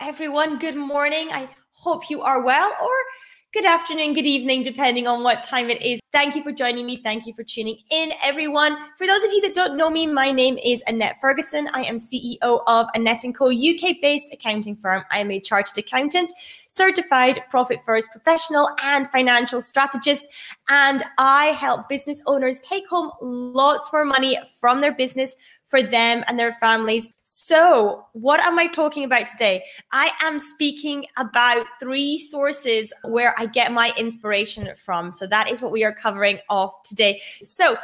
Everyone. Good morning. I hope you are well, or good afternoon, good evening, depending on what time it is. Thank you for joining me. Thank you for tuning in, everyone. For those of you that don't know me, my name is Annette Ferguson. I am CEO of Annette & Co, UK-based accounting firm. I am a chartered accountant, certified profit first professional, and financial strategist. And I help business owners take home lots more money from their business for them and their families. So, what am I talking about today? I am speaking about three sources where I get my inspiration from. So, that is what we are covering off today. So,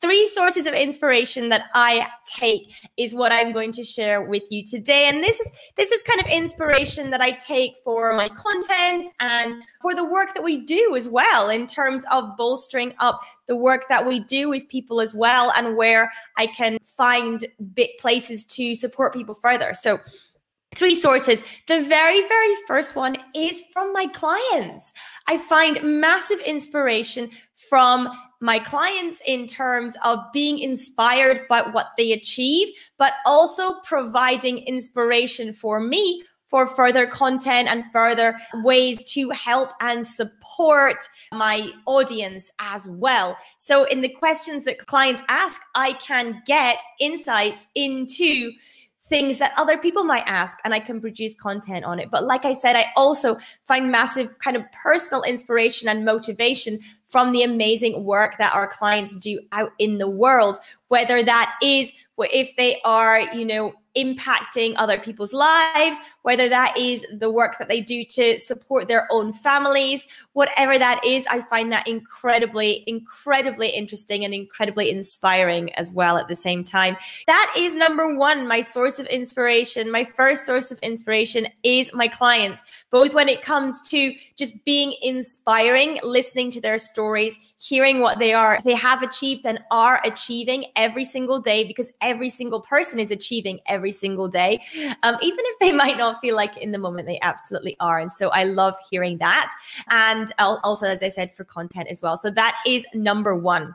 three sources of inspiration that I take is what I'm going to share with you today. And this is this is kind of inspiration that I take for my content and for the work that we do as well in terms of bolstering up the work that we do with people as well and where I can find bit places to support people further. So three sources. The very, very first one is from my clients. I find massive inspiration from my clients in terms of being inspired by what they achieve, but also providing inspiration for me for further content and further ways to help and support my audience as well. So, in the questions that clients ask, I can get insights into things that other people might ask and I can produce content on it. But like I said, I also find massive kind of personal inspiration and motivation from the amazing work that our clients do out in the world, whether that is if they are, you know, impacting other people's lives, whether that is the work that they do to support their own families, whatever that is, I find that incredibly, incredibly interesting and incredibly inspiring as well at the same time. That is number one, my source of inspiration. My first source of inspiration is my clients, both when it comes to just being inspiring, listening to their stories, hearing what they are, they have achieved and are achieving every single day because every single person is achieving every single day. Um, even if they might not feel like in the moment, they absolutely are. And so I love hearing that. And also, as I said, for content as well. So that is number one.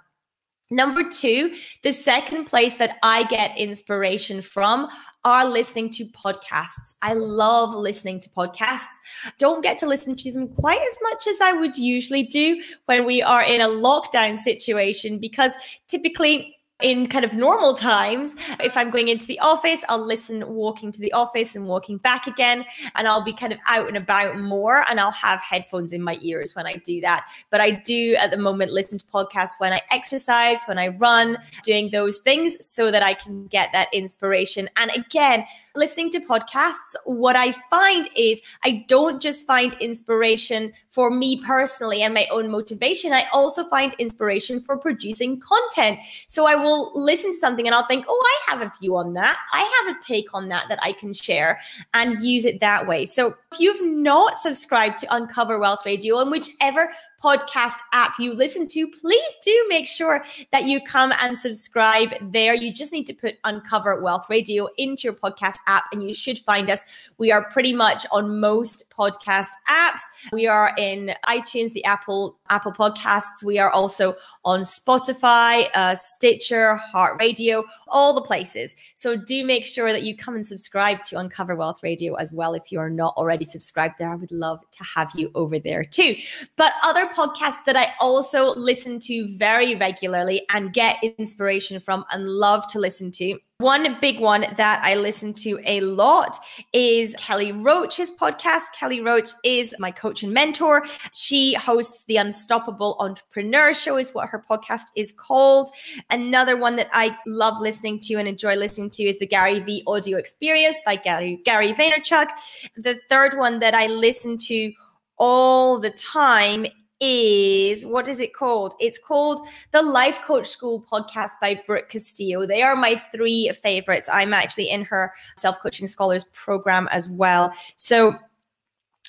Number two, the second place that I get inspiration from are listening to podcasts. I love listening to podcasts. Don't get to listen to them quite as much as I would usually do when we are in a lockdown situation because typically in kind of normal times, if I'm going into the office, I'll listen walking to the office and walking back again. And I'll be kind of out and about more and I'll have headphones in my ears when I do that. But I do at the moment listen to podcasts when I exercise, when I run, doing those things so that I can get that inspiration. And again, listening to podcasts, what I find is I don't just find inspiration for me personally and my own motivation. I also find inspiration for producing content. So I will listen to something and I'll think, oh, I have a view on that. I have a take on that that I can share and use it that way. So if you've not subscribed to Uncover Wealth Radio and whichever podcast app you listen to, please do make sure that you come and subscribe there. You just need to put Uncover Wealth Radio into your podcast app and you should find us. We are pretty much on most podcast apps. We are in iTunes, the Apple Apple Podcasts. We are also on Spotify, uh, Stitcher, Heart Radio, all the places. So do make sure that you come and subscribe to Uncover Wealth Radio as well if you are not already subscribed there. I would love to have you over there too. But other podcasts that I also listen to very regularly and get inspiration from and love to listen to. One big one that I listen to a lot is Kelly Roach's podcast. Kelly Roach is my coach and mentor. She hosts the Unstoppable Entrepreneur Show, is what her podcast is called. Another one that I love listening to and enjoy listening to is the Gary V Audio Experience by Gary, Gary Vaynerchuk. The third one that I listen to all the time is what is it called? It's called the Life Coach School podcast by Brooke Castillo. They are my three favorites. I'm actually in her self coaching scholars program as well. So,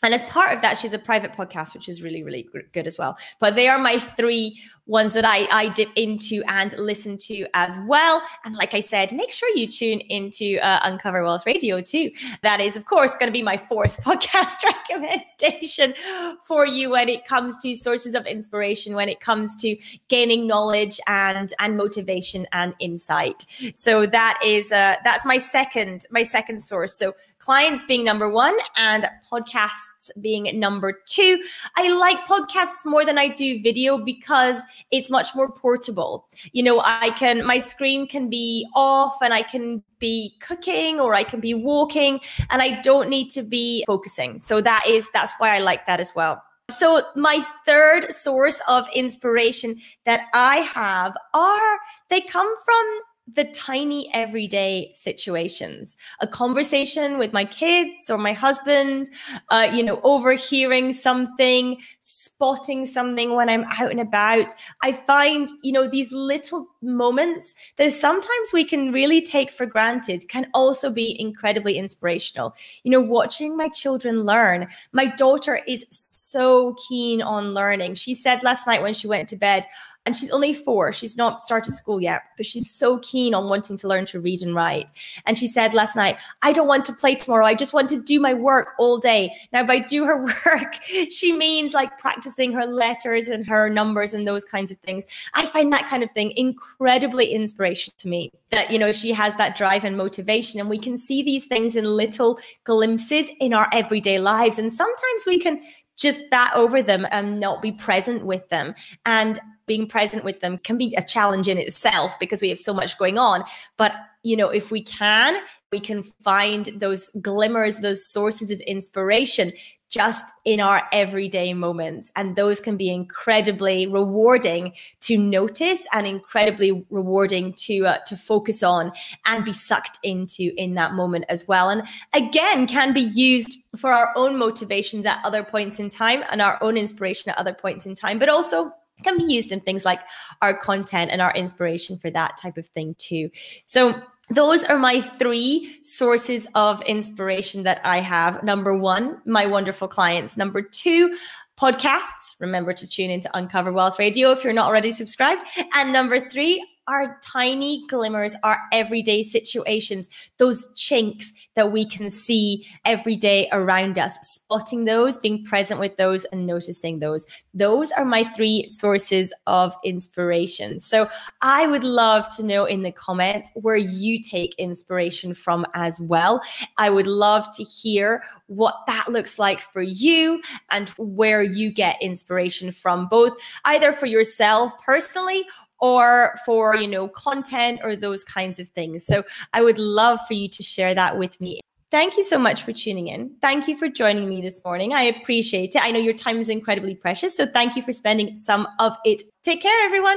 and as part of that, she's a private podcast, which is really, really good as well. But they are my three ones that I, I dip into and listen to as well. And like I said, make sure you tune into uh, Uncover Wealth Radio too. That is, of course, going to be my fourth podcast recommendation for you when it comes to sources of inspiration, when it comes to gaining knowledge and and motivation and insight. So that is uh, that's my second my second source. So clients being number one and podcasts being number two. I like podcasts more than I do video because it's much more portable. You know, I can, my screen can be off and I can be cooking or I can be walking and I don't need to be focusing. So that is, that's why I like that as well. So, my third source of inspiration that I have are they come from the tiny everyday situations. A conversation with my kids or my husband uh, you know overhearing something spotting something when i'm out and about. I find you know these little moments that sometimes we can really take for granted can also be incredibly inspirational. You know watching my children learn. My daughter is so keen on learning. She said last night when she went to bed and she's only four. She's not started school yet, but she's so keen on wanting to learn to read and write. And she said last night, I don't want to play tomorrow. I just want to do my work all day. Now, by do her work, she means like practicing her letters and her numbers and those kinds of things. I find that kind of thing incredibly inspirational to me that, you know, she has that drive and motivation. And we can see these things in little glimpses in our everyday lives. And sometimes we can just bat over them and not be present with them. And being present with them can be a challenge in itself because we have so much going on. But, you know, if we can, we can find those glimmers, those sources of inspiration just in our everyday moments. And those can be incredibly rewarding to notice and incredibly rewarding to, uh, to focus on and be sucked into in that moment as well. And again, can be used for our own motivations at other points in time and our own inspiration at other points in time, but also can be used in things like our content and our inspiration for that type of thing too. So those are my three sources of inspiration that I have. Number one, my wonderful clients. Number two, podcasts. Remember to tune into Uncover Wealth Radio if you're not already subscribed. And number three, our tiny glimmers, our everyday situations, those chinks that we can see every day around us, spotting those, being present with those, and noticing those. Those are my three sources of inspiration. So I would love to know in the comments where you take inspiration from as well. I would love to hear what that looks like for you and where you get inspiration from, both either for yourself personally or for, you know, content or those kinds of things. So I would love for you to share that with me. Thank you so much for tuning in. Thank you for joining me this morning. I appreciate it. I know your time is incredibly precious. So thank you for spending some of it. Take care, everyone.